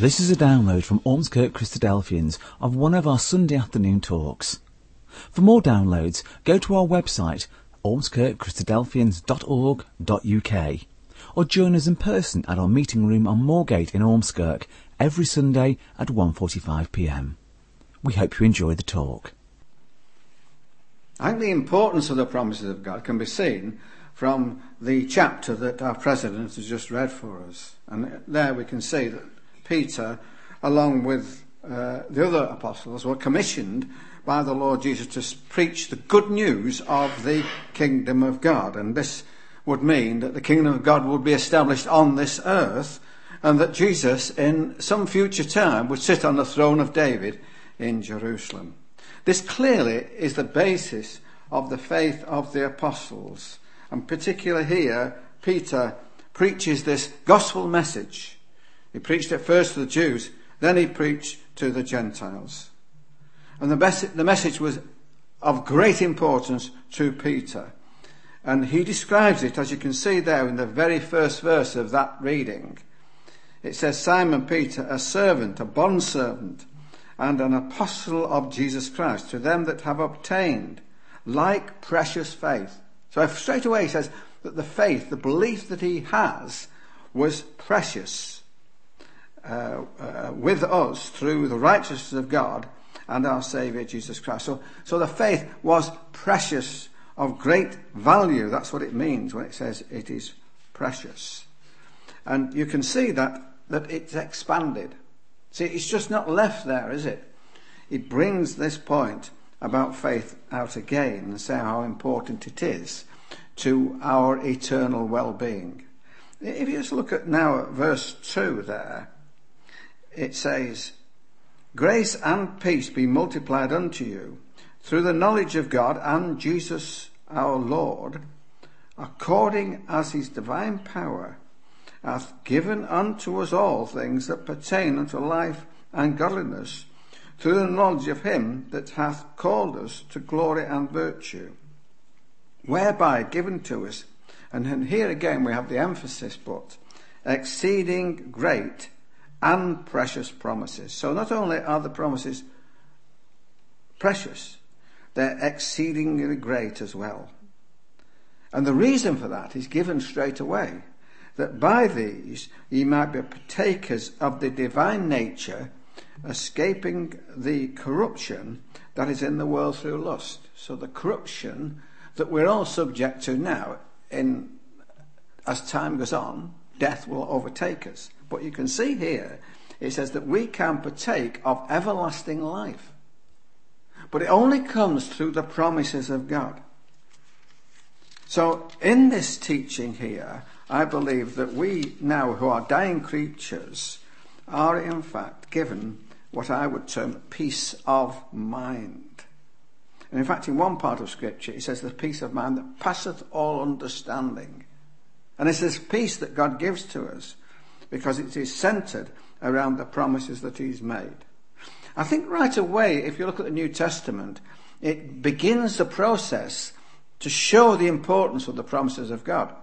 This is a download from Ormskirk Christadelphians of one of our Sunday afternoon talks. For more downloads, go to our website ormskirkchristadelphians.org.uk or join us in person at our meeting room on Moorgate in Ormskirk every Sunday at 1.45pm. We hope you enjoy the talk. I think the importance of the promises of God can be seen from the chapter that our president has just read for us. And there we can see that Peter, along with uh, the other apostles, were commissioned by the Lord Jesus to preach the good news of the kingdom of God. And this would mean that the kingdom of God would be established on this earth and that Jesus, in some future time, would sit on the throne of David in Jerusalem. This clearly is the basis of the faith of the apostles. And particularly here, Peter preaches this gospel message he preached it first to the Jews, then he preached to the Gentiles. And the, mes- the message was of great importance to Peter. And he describes it, as you can see there in the very first verse of that reading. It says, Simon Peter, a servant, a bondservant, and an apostle of Jesus Christ, to them that have obtained like precious faith. So straight away he says that the faith, the belief that he has, was precious uh, with us through the righteousness of God and our Saviour Jesus Christ. So, so the faith was precious, of great value. That's what it means when it says it is precious. And you can see that, that it's expanded. See, it's just not left there, is it? It brings this point about faith out again and say how important it is to our eternal well-being. If you just look at now at verse 2 there, it says, Grace and peace be multiplied unto you through the knowledge of God and Jesus our Lord, according as his divine power hath given unto us all things that pertain unto life and godliness, through the knowledge of him that hath called us to glory and virtue, whereby given to us, and here again we have the emphasis but, exceeding great and precious promises. So not only are the promises precious, they're exceedingly great as well. And the reason for that is given straight away. That by these ye might be partakers of the divine nature, escaping the corruption that is in the world through lust. So the corruption that we're all subject to now, in as time goes on, death will overtake us. But you can see here, it says that we can partake of everlasting life. But it only comes through the promises of God. So in this teaching here, I believe that we now who are dying creatures are in fact given what I would term peace of mind. And in fact, in one part of scripture, it says the peace of mind that passeth all understanding. And it's this peace that God gives to us because it is centered around the promises that he's made. I think right away, if you look at the New Testament, it begins the process to show the importance of the promises of God.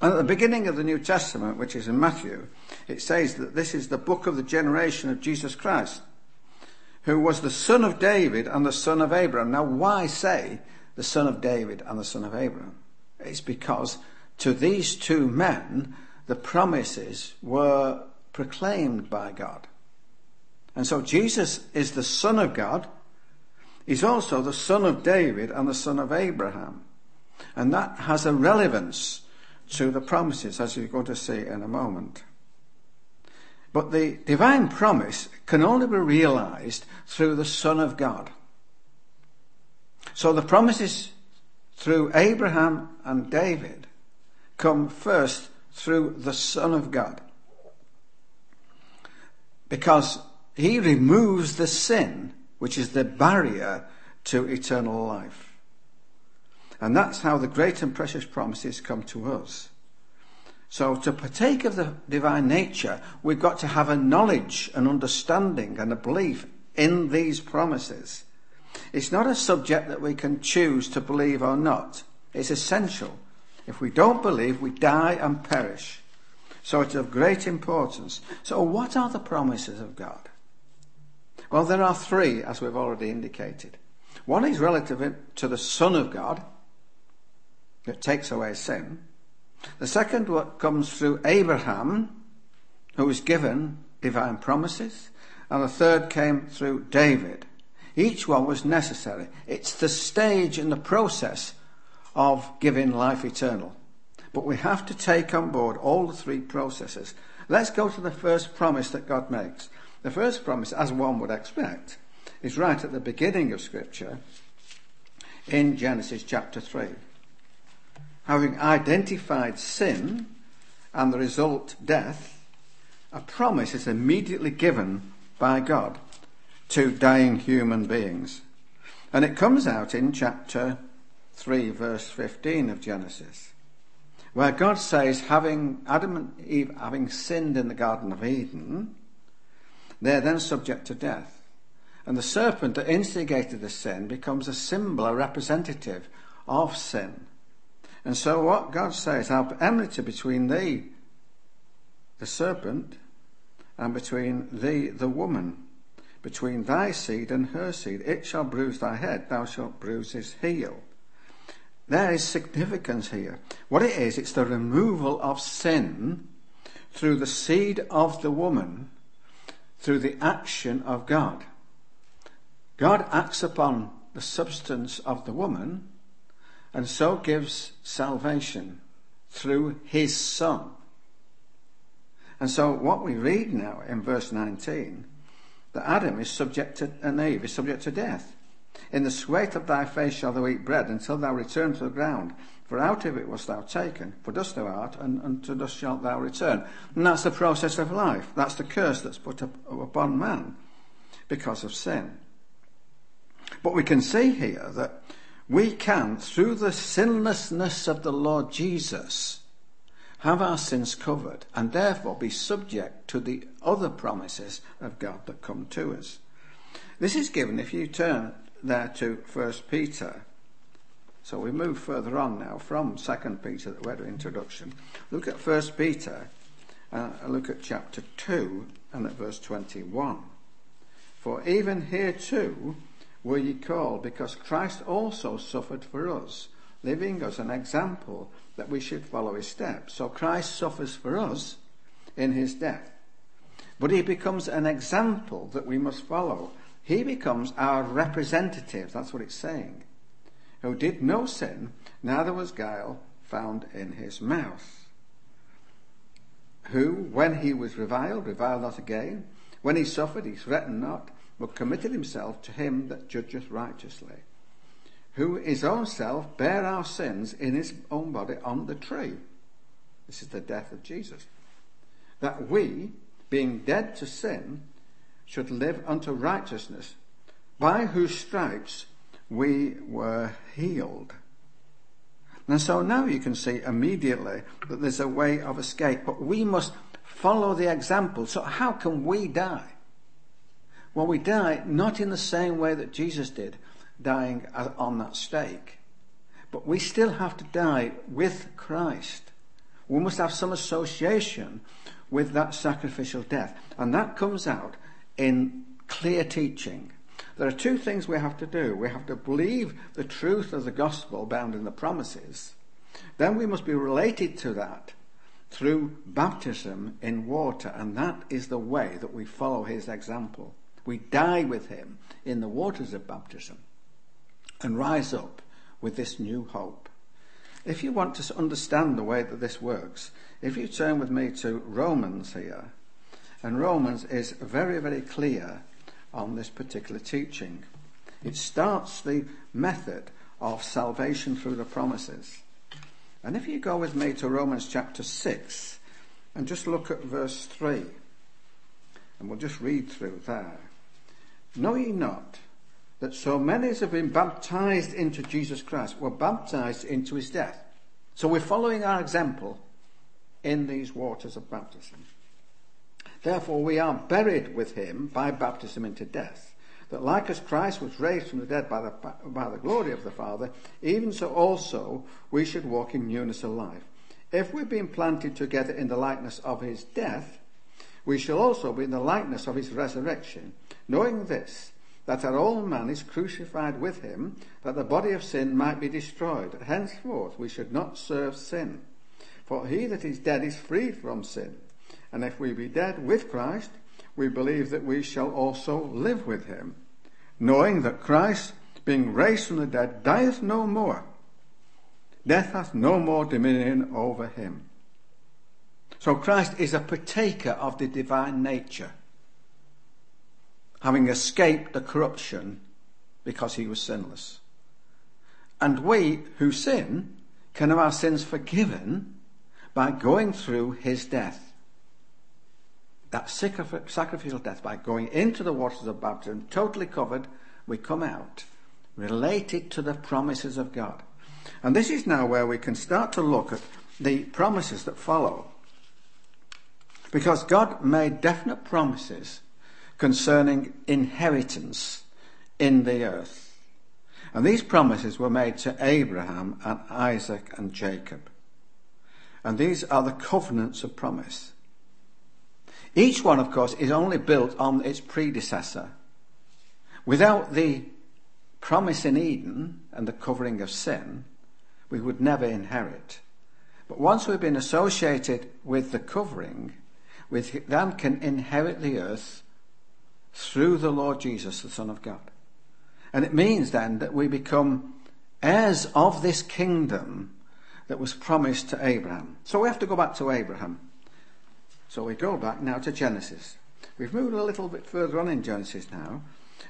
And at the beginning of the New Testament, which is in Matthew, it says that this is the book of the generation of Jesus Christ, who was the son of David and the son of Abraham. Now, why say the son of David and the son of Abraham? It's because to these two men, the promises were proclaimed by God. And so Jesus is the Son of God. He's also the Son of David and the Son of Abraham. And that has a relevance to the promises, as you're going to see in a moment. But the divine promise can only be realized through the Son of God. So the promises through Abraham and David come first through the Son of God. Because he removes the sin, which is the barrier to eternal life. And that's how the great and precious promises come to us. So to partake of the divine nature, we've got to have a knowledge, an understanding and a belief in these promises. It's not a subject that we can choose to believe or not. It's essential if we don't believe, we die and perish. So it's of great importance. So what are the promises of God? Well, there are three, as we've already indicated. One is relative to the Son of God, that takes away sin. The second comes through Abraham, who was given divine promises. And the third came through David. Each one was necessary. It's the stage in the process of giving life eternal. But we have to take on board all the three processes. Let's go to the first promise that God makes. The first promise, as one would expect, is right at the beginning of Scripture in Genesis chapter 3. Having identified sin and the result death, a promise is immediately given by God to dying human beings. And it comes out in chapter 3, verse 15 of Genesis, where God says, having Adam and Eve having sinned in the Garden of Eden, they're then subject to death. And the serpent that instigated the sin becomes a symbol, a representative of sin. And so what God says, I'll put enmity between thee, the serpent, and between thee, the woman, between thy seed and her seed. It shall bruise thy head, thou shalt bruise his heel. There is significance here. What it is, it's the removal of sin through the seed of the woman, through the action of God. God acts upon the substance of the woman and so gives salvation through his son. And so what we read now in verse 19, that Adam is subject to, and Eve is subject to death. In the sweat of thy face shalt thou eat bread until thou return to the ground. For out of it wast thou taken, for dust thou art, and unto dust shalt thou return. And that's the process of life. That's the curse that's put up, upon man because of sin. But we can see here that we can, through the sinlessness of the Lord Jesus, have our sins covered and therefore be subject to the other promises of God that come to us. This is given if you turn there to 1 Peter. So we move further on now from 2 Peter that an introduction. Look at 1 Peter, uh, look at chapter 2 and at verse 21. For even here too were ye called, because Christ also suffered for us, leaving us an example that we should follow his steps. So Christ suffers for us in his death. But he becomes an example that we must follow. He becomes our representative, that's what it's saying, who did no sin, neither was guile found in his mouth. Who, when he was reviled, reviled not again. When he suffered, he threatened not, but committed himself to him that judgeth righteously, who his own self bare our sins in his own body on the tree. This is the death of Jesus. That we, being dead to sin, should live unto righteousness, by whose stripes we were healed. And so now you can see immediately that there's a way of escape, but we must follow the example. So how can we die? Well, we die not in the same way that Jesus did, dying on that stake, but we still have to die with Christ. We must have some association with that sacrificial death. And that comes out in clear teaching. There are two things we have to do. We have to believe the truth of the gospel bound in the promises. Then we must be related to that through baptism in water. And that is the way that we follow his example. We die with him in the waters of baptism and rise up with this new hope. If you want to understand the way that this works, if you turn with me to Romans here, and Romans is very, very clear on this particular teaching. It starts the method of salvation through the promises. And if you go with me to Romans chapter 6 and just look at verse 3, and we'll just read through there. Know ye not that so many as have been baptized into Jesus Christ were baptized into his death? So we're following our example in these waters of baptism. Therefore we are buried with him by baptism into death, that like as Christ was raised from the dead by the, by the glory of the Father, even so also we should walk in newness of life. If we've been planted together in the likeness of his death, we shall also be in the likeness of his resurrection, knowing this, that our old man is crucified with him, that the body of sin might be destroyed. Henceforth we should not serve sin. For he that is dead is freed from sin. And if we be dead with Christ, we believe that we shall also live with him, knowing that Christ, being raised from the dead, dieth no more. Death hath no more dominion over him. So Christ is a partaker of the divine nature, having escaped the corruption because he was sinless. And we who sin can have our sins forgiven by going through his death that sacrificial death by going into the waters of baptism, totally covered, we come out related to the promises of God. And this is now where we can start to look at the promises that follow. Because God made definite promises concerning inheritance in the earth. And these promises were made to Abraham and Isaac and Jacob. And these are the covenants of promise. Each one, of course, is only built on its predecessor. Without the promise in Eden and the covering of sin, we would never inherit. But once we've been associated with the covering, we then can inherit the earth through the Lord Jesus, the Son of God. And it means then that we become heirs of this kingdom that was promised to Abraham. So we have to go back to Abraham. So we go back now to Genesis. We've moved a little bit further on in Genesis now.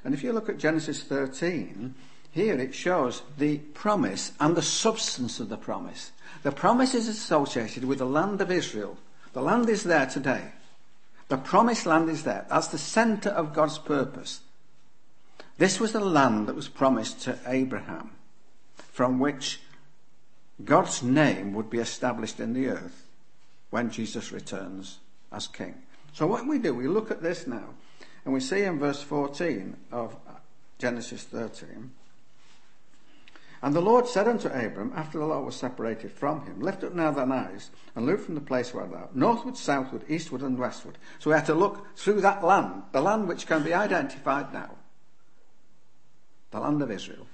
And if you look at Genesis 13, here it shows the promise and the substance of the promise. The promise is associated with the land of Israel. The land is there today. The promised land is there. That's the center of God's purpose. This was the land that was promised to Abraham, from which God's name would be established in the earth when Jesus returns as king. So what we do, we look at this now, and we see in verse 14 of Genesis 13, and the Lord said unto Abram, after the Lord was separated from him, Lift up now thine eyes, and look from the place where thou northward, southward, eastward, and westward. So we have to look through that land, the land which can be identified now, the land of Israel.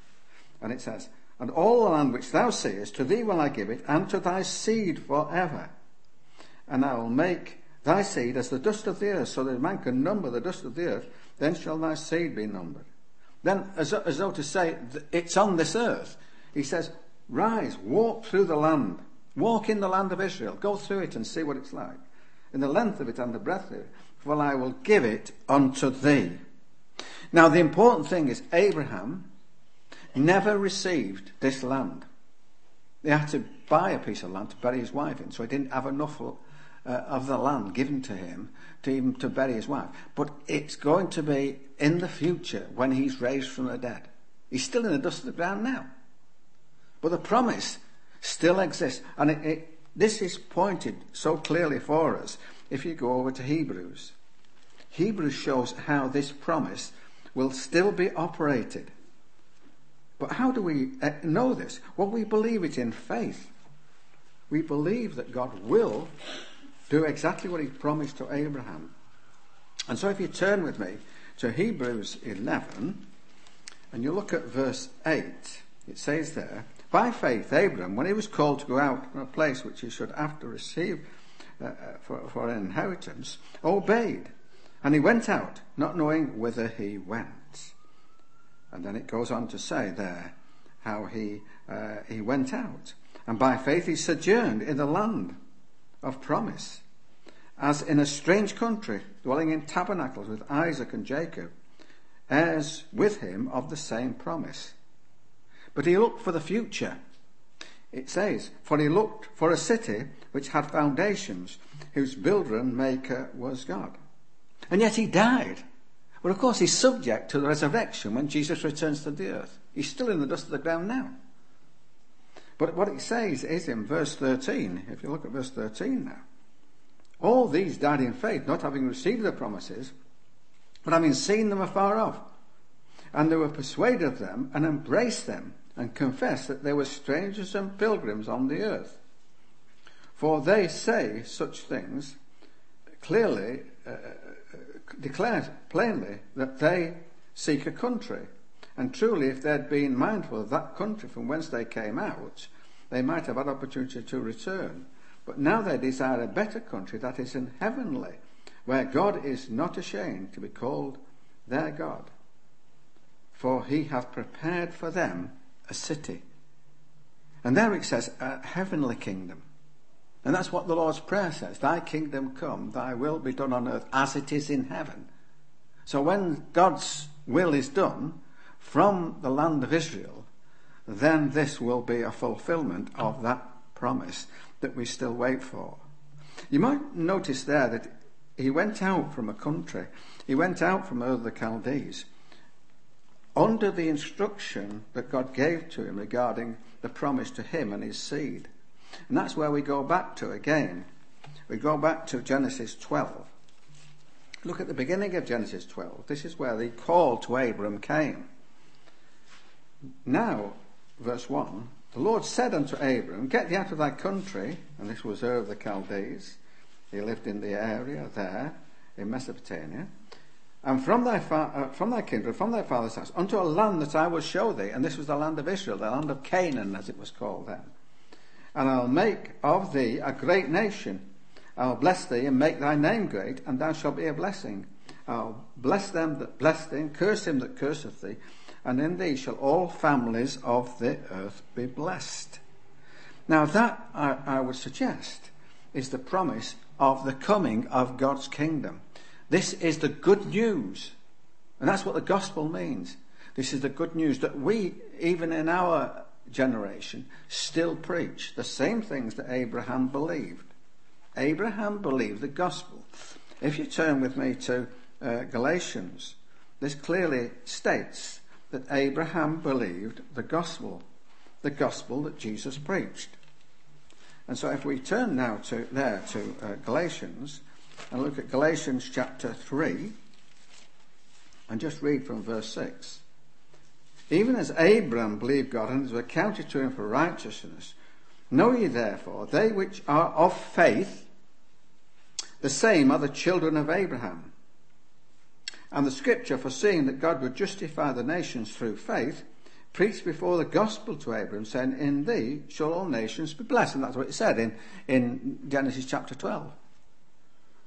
And it says, And all the land which thou seest, to thee will I give it, and to thy seed forever. And I will make thy seed as the dust of the earth, so that man can number the dust of the earth, then shall thy seed be numbered. Then, as, as though to say, it's on this earth, he says, Rise, walk through the land, walk in the land of Israel, go through it and see what it's like, in the length of it and the breadth of it, for I will give it unto thee. Now, the important thing is, Abraham never received this land. He had to buy a piece of land to bury his wife in, so he didn't have enough uh, of the land given to him to even to bury his wife. But it's going to be in the future when he's raised from the dead. He's still in the dust of the ground now. But the promise still exists. And it, it, this is pointed so clearly for us if you go over to Hebrews. Hebrews shows how this promise will still be operated. But how do we uh, know this? Well, we believe it in faith. We believe that God will do exactly what he promised to Abraham. And so if you turn with me to Hebrews 11 and you look at verse 8, it says there, By faith, Abraham, when he was called to go out from a place which he should after receive uh, uh, for, for an inheritance, obeyed. And he went out, not knowing whither he went. And then it goes on to say there how he, uh, he went out. And by faith he sojourned in the land of promise, as in a strange country, dwelling in tabernacles with Isaac and Jacob, heirs with him of the same promise. But he looked for the future. It says, For he looked for a city which had foundations, whose builder and maker was God. And yet he died. Well, of course, he's subject to the resurrection when Jesus returns to the earth. He's still in the dust of the ground now. But what it says is in verse 13, if you look at verse 13 now, all these died in faith, not having received the promises, but having seen them afar off. And they were persuaded of them and embraced them and confessed that they were strangers and pilgrims on the earth. For they say such things clearly, uh, uh plainly that they seek a country. And truly, if they'd been mindful of that country from whence they came out, they might have had opportunity to return. But now they desire a better country that is in heavenly, where God is not ashamed to be called their God. For he hath prepared for them a city. And there it says, a heavenly kingdom. And that's what the Lord's Prayer says. Thy kingdom come, thy will be done on earth as it is in heaven. So when God's will is done from the land of Israel, then this will be a fulfillment of that promise that we still wait for. You might notice there that he went out from a country, he went out from Ur the Chaldees under the instruction that God gave to him regarding the promise to him and his seed. And that's where we go back to again. We go back to Genesis 12. Look at the beginning of Genesis 12. This is where the call to Abram came. Now, verse 1 The Lord said unto Abram, Get thee out of thy country, and this was Ur of the Chaldees. He lived in the area there in Mesopotamia. And from thy, fa- uh, from thy kindred, from thy father's house, unto a land that I will show thee. And this was the land of Israel, the land of Canaan, as it was called then. And I'll make of thee a great nation. I'll bless thee and make thy name great, and thou shalt be a blessing. I'll bless them that bless thee, and curse him that curseth thee. And in thee shall all families of the earth be blessed. Now that, I, I would suggest, is the promise of the coming of God's kingdom. This is the good news. And that's what the gospel means. This is the good news that we, even in our generation, still preach the same things that Abraham believed. Abraham believed the gospel. If you turn with me to uh, Galatians, this clearly states that Abraham believed the gospel, the gospel that Jesus preached. And so if we turn now to there to uh, Galatians, and look at Galatians chapter 3 and just read from verse 6. Even as Abram believed God and it was accounted to him for righteousness, know ye therefore, they which are of faith, the same are the children of Abraham. And the scripture, foreseeing that God would justify the nations through faith, preached before the gospel to Abraham, saying, In thee shall all nations be blessed. And that's what it said in, in Genesis chapter 12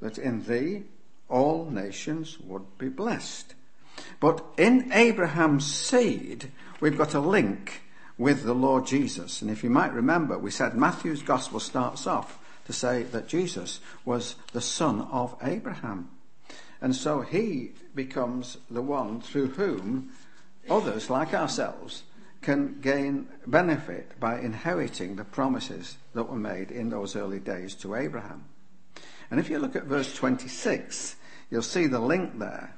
that in thee all nations would be blessed. But in Abraham's seed, we've got a link with the Lord Jesus. And if you might remember, we said Matthew's gospel starts off to say that Jesus was the son of Abraham. And so he becomes the one through whom others, like ourselves, can gain benefit by inheriting the promises that were made in those early days to Abraham. And if you look at verse 26, you'll see the link there.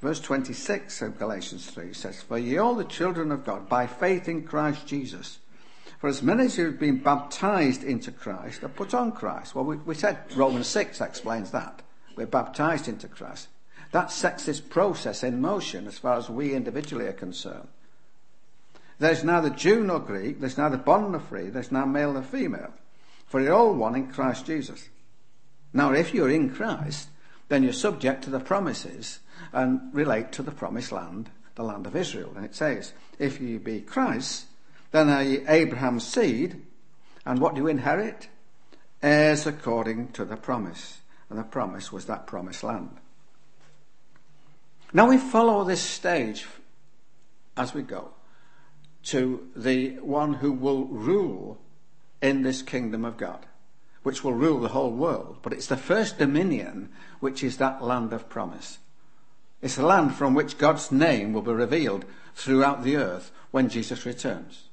Verse 26 of Galatians 3 says, For ye all the children of God by faith in Christ Jesus. For as many as have been baptized into Christ are put on Christ. Well, we, we said Romans 6 explains that. We're baptized into Christ. That sets this process in motion as far as we individually are concerned. There's neither Jew nor Greek, there's neither bond nor free, there's neither male nor female. For you're all one in Christ Jesus. Now, if you're in Christ, then you're subject to the promises and relate to the promised land, the land of Israel. And it says, if you be Christ, then are ye Abraham's seed, and what do you inherit? Heirs according to the promise. And the promise was that promised land. Now we follow this stage as we go to the one who will rule in this kingdom of God which will rule the whole world. But it's the first dominion which is that land of promise. It's the land from which God's name will be revealed throughout the earth when Jesus returns.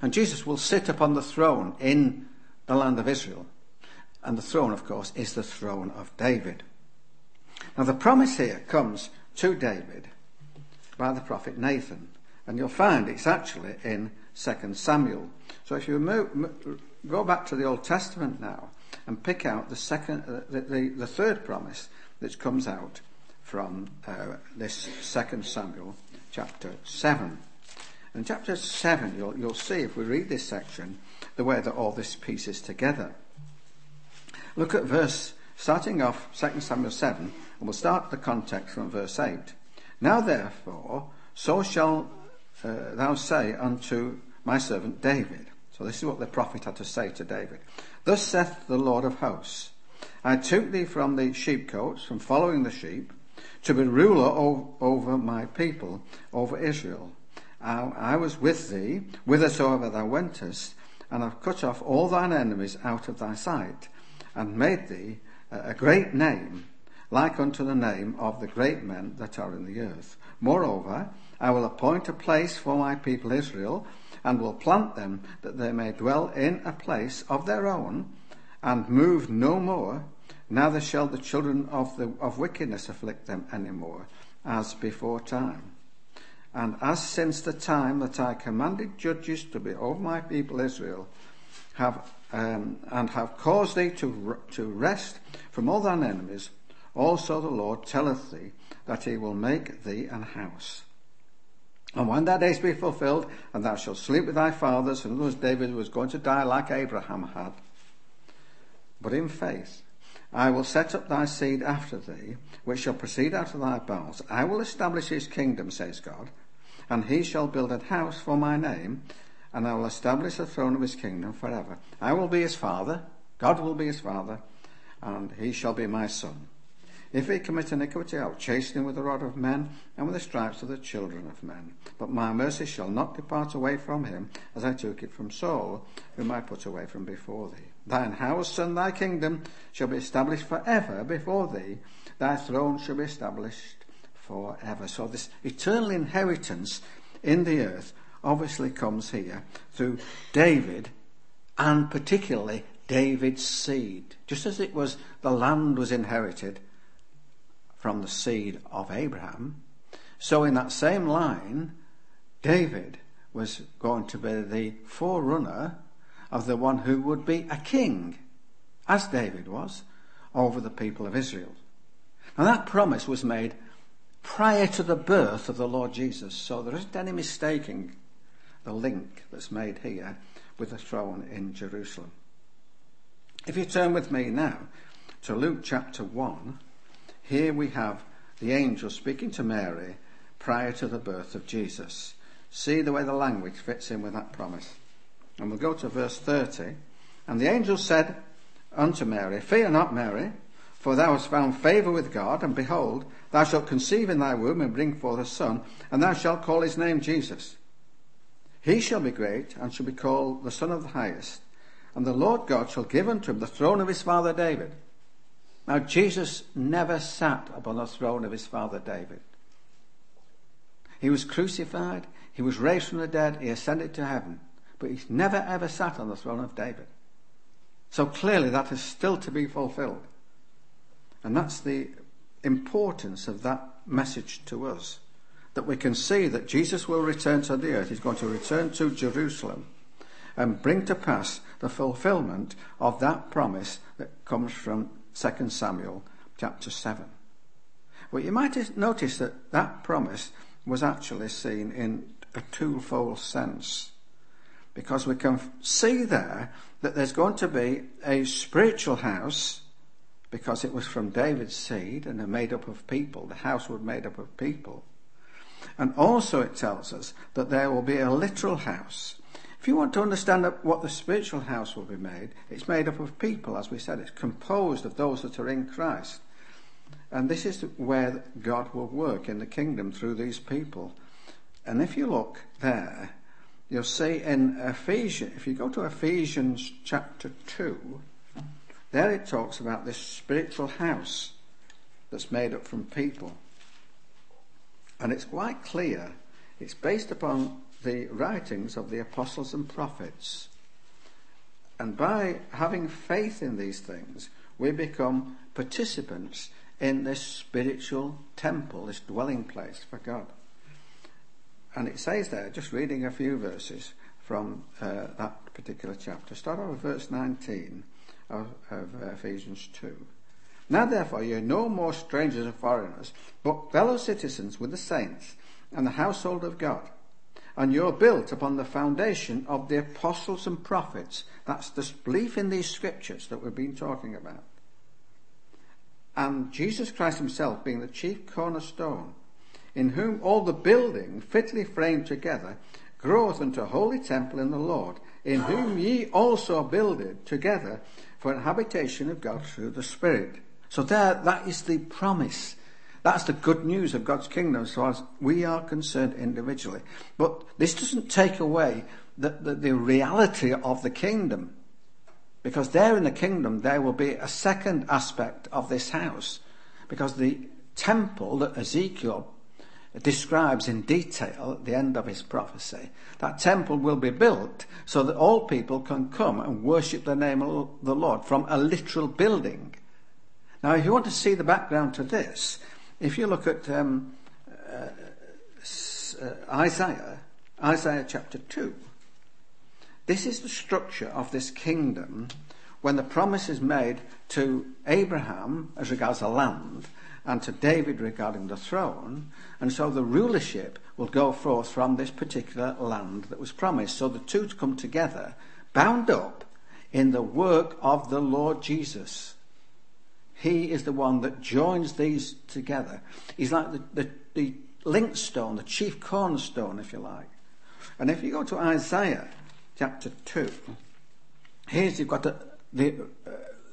And Jesus will sit upon the throne in the land of Israel. And the throne, of course, is the throne of David. Now, the promise here comes to David by the prophet Nathan. And you'll find it's actually in 2 Samuel. So if you move, go back to the Old Testament now and pick out the second, uh, the, the, the, third promise that comes out from uh, this second Samuel chapter 7. In chapter 7, you'll, you'll see if we read this section, the way that all this pieces together. Look at verse, starting off 2 Samuel 7, and we'll start the context from verse 8. Now therefore, so shall uh, thou say unto my servant David. So this is what the prophet had to say to David. Thus saith the Lord of hosts, I took thee from the sheepcotes, from following the sheep, to be ruler o- over my people, over Israel. I, I was with thee, whithersoever thou wentest, and have cut off all thine enemies out of thy sight, and made thee a great name, like unto the name of the great men that are in the earth. Moreover, I will appoint a place for my people Israel, and will plant them that they may dwell in a place of their own, and move no more. Neither shall the children of, the, of wickedness afflict them any more, as before time. And as since the time that I commanded judges to be over my people Israel, have um, and have caused thee to, to rest from all thine enemies, also the Lord telleth thee that he will make thee an house. And when that days be fulfilled, and thou shalt sleep with thy fathers, and other David was going to die like Abraham had, but in faith, I will set up thy seed after thee, which shall proceed out of thy bowels. I will establish his kingdom, says God, and he shall build a house for my name, and I will establish the throne of his kingdom forever. I will be his father, God will be his father, and he shall be my son. If he commit iniquity, I will chasten him with the rod of men and with the stripes of the children of men. But my mercy shall not depart away from him, as I took it from Saul, whom I put away from before thee. Thine house and thy kingdom shall be established forever before thee. Thy throne shall be established forever. So this eternal inheritance in the earth obviously comes here through David and particularly David's seed. Just as it was the land was inherited from the seed of Abraham, so in that same line, David was going to be the forerunner of the one who would be a king, as David was, over the people of Israel. And that promise was made prior to the birth of the Lord Jesus, so there isn't any mistaking the link that's made here with the throne in Jerusalem. If you turn with me now to Luke chapter 1, here we have the angel speaking to Mary prior to the birth of Jesus. See the way the language fits in with that promise. And we'll go to verse 30. And the angel said unto Mary, Fear not, Mary, for thou hast found favour with God, and behold, thou shalt conceive in thy womb and bring forth a son, and thou shalt call his name Jesus. He shall be great, and shall be called the Son of the Highest. And the Lord God shall give unto him the throne of his father David. Now, Jesus never sat upon the throne of his father David. He was crucified, he was raised from the dead, he ascended to heaven, but he's never ever sat on the throne of David. So clearly that is still to be fulfilled. And that's the importance of that message to us that we can see that Jesus will return to the earth. He's going to return to Jerusalem and bring to pass the fulfillment of that promise that comes from 2 Samuel chapter 7. Well, you might notice that that promise was actually seen in a twofold sense. Because we can see there that there's going to be a spiritual house because it was from David's seed and made up of people. The house was made up of people. And also it tells us that there will be a literal house. If you want to understand what the spiritual house will be made, it's made up of people, as we said. It's composed of those that are in Christ. And this is where God will work in the kingdom through these people. And if you look there, you'll see in Ephesians, if you go to Ephesians chapter 2, there it talks about this spiritual house that's made up from people. And it's quite clear. It's based upon the writings of the apostles and prophets. And by having faith in these things, we become participants in this spiritual temple, this dwelling place for God. And it says there, just reading a few verses from uh, that particular chapter, start off with verse 19 of, of Ephesians 2. Now therefore ye are no more strangers and foreigners, but fellow citizens with the saints and the household of God, and you're built upon the foundation of the apostles and prophets. That's the belief in these scriptures that we've been talking about. And Jesus Christ himself being the chief cornerstone, in whom all the building fitly framed together groweth unto a holy temple in the Lord, in whom ye also builded together for an habitation of God through the Spirit. So there, that is the promise that's the good news of God's kingdom as far as we are concerned individually. But this doesn't take away the, the, the reality of the kingdom. Because there in the kingdom, there will be a second aspect of this house. Because the temple that Ezekiel describes in detail at the end of his prophecy, that temple will be built so that all people can come and worship the name of the Lord from a literal building. Now, if you want to see the background to this, if you look at um, uh, uh, Isaiah, Isaiah chapter 2, this is the structure of this kingdom when the promise is made to Abraham as regards the land and to David regarding the throne. And so the rulership will go forth from this particular land that was promised. So the two come together, bound up in the work of the Lord Jesus. He is the one that joins these together. He's like the, the, the link stone, the chief cornerstone, if you like. And if you go to Isaiah chapter 2, here's you've got the, the uh,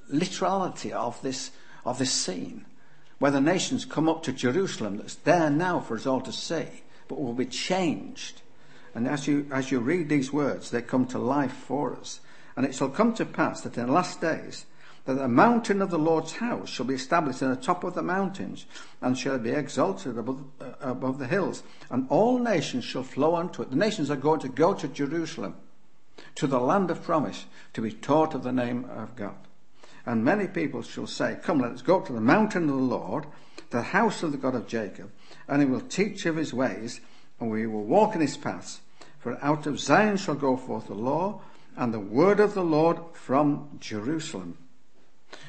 literality of this, of this scene, where the nations come up to Jerusalem that's there now for us all to see, but will be changed. And as you, as you read these words, they come to life for us. And it shall come to pass that in the last days that the mountain of the Lord's house shall be established in the top of the mountains, and shall be exalted above, uh, above the hills, and all nations shall flow unto it. The nations are going to go to Jerusalem, to the land of promise, to be taught of the name of God. And many people shall say, Come, let us go up to the mountain of the Lord, the house of the God of Jacob, and he will teach of his ways, and we will walk in his paths. For out of Zion shall go forth the law, and the word of the Lord from Jerusalem.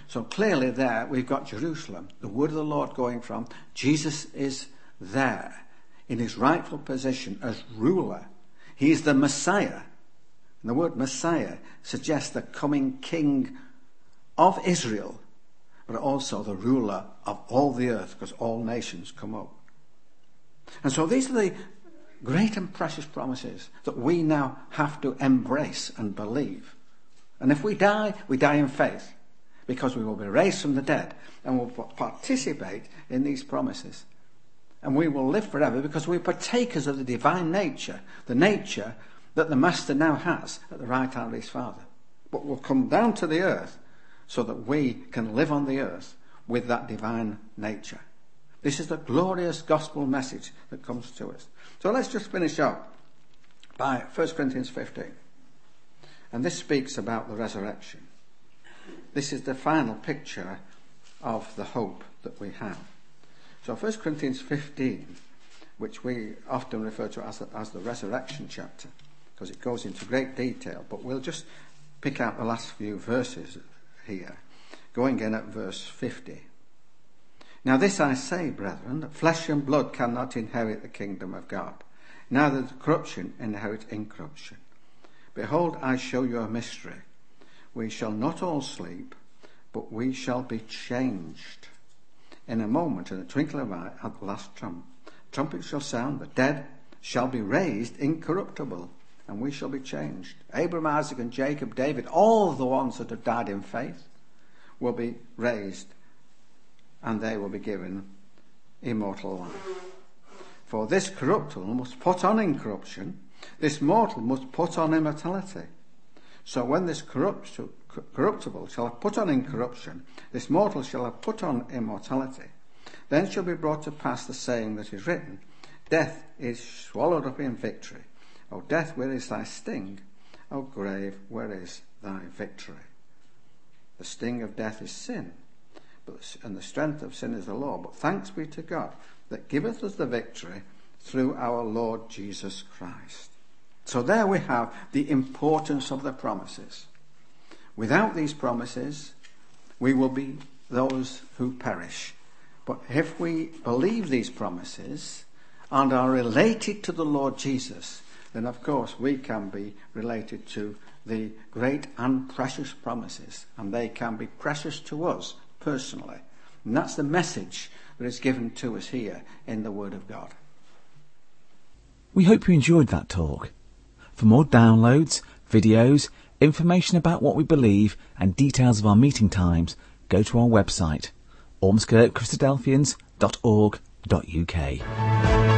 So clearly there we've got Jerusalem, the word of the Lord going from. Jesus is there in his rightful position as ruler. He is the Messiah. And the word Messiah suggests the coming king of Israel, but also the ruler of all the earth, because all nations come up. And so these are the great and precious promises that we now have to embrace and believe. And if we die, we die in faith because we will be raised from the dead and will participate in these promises. And we will live forever because we're partakers of the divine nature, the nature that the Master now has at the right hand of his Father. But will come down to the earth so that we can live on the earth with that divine nature. This is the glorious gospel message that comes to us. So let's just finish up by 1 Corinthians 15. And this speaks about the resurrection. This is the final picture of the hope that we have. So 1 Corinthians 15, which we often refer to as the, as the resurrection chapter, because it goes into great detail, but we'll just pick out the last few verses here, going in at verse 50. Now this I say, brethren, that flesh and blood cannot inherit the kingdom of God, neither does corruption inherit incorruption. Behold, I show you a mystery we shall not all sleep, but we shall be changed. In a moment, in a twinkling of an eye, at the last trump, trumpet shall sound, the dead shall be raised incorruptible, and we shall be changed. Abraham, Isaac, and Jacob, David, all the ones that have died in faith, will be raised, and they will be given immortal life. For this corruptible must put on incorruption, this mortal must put on immortality. So when this corruptible shall have put on incorruption, this mortal shall have put on immortality, then shall be brought to pass the saying that is written, Death is swallowed up in victory. O death, where is thy sting? O grave, where is thy victory? The sting of death is sin, but, and the strength of sin is the law. But thanks be to God that giveth us the victory through our Lord Jesus Christ. So there we have the importance of the promises. Without these promises, we will be those who perish. But if we believe these promises and are related to the Lord Jesus, then of course we can be related to the great and precious promises, and they can be precious to us personally. And that's the message that is given to us here in the Word of God. We hope you enjoyed that talk. For more downloads, videos, information about what we believe, and details of our meeting times, go to our website, ormskirkchristadelphians.org.uk.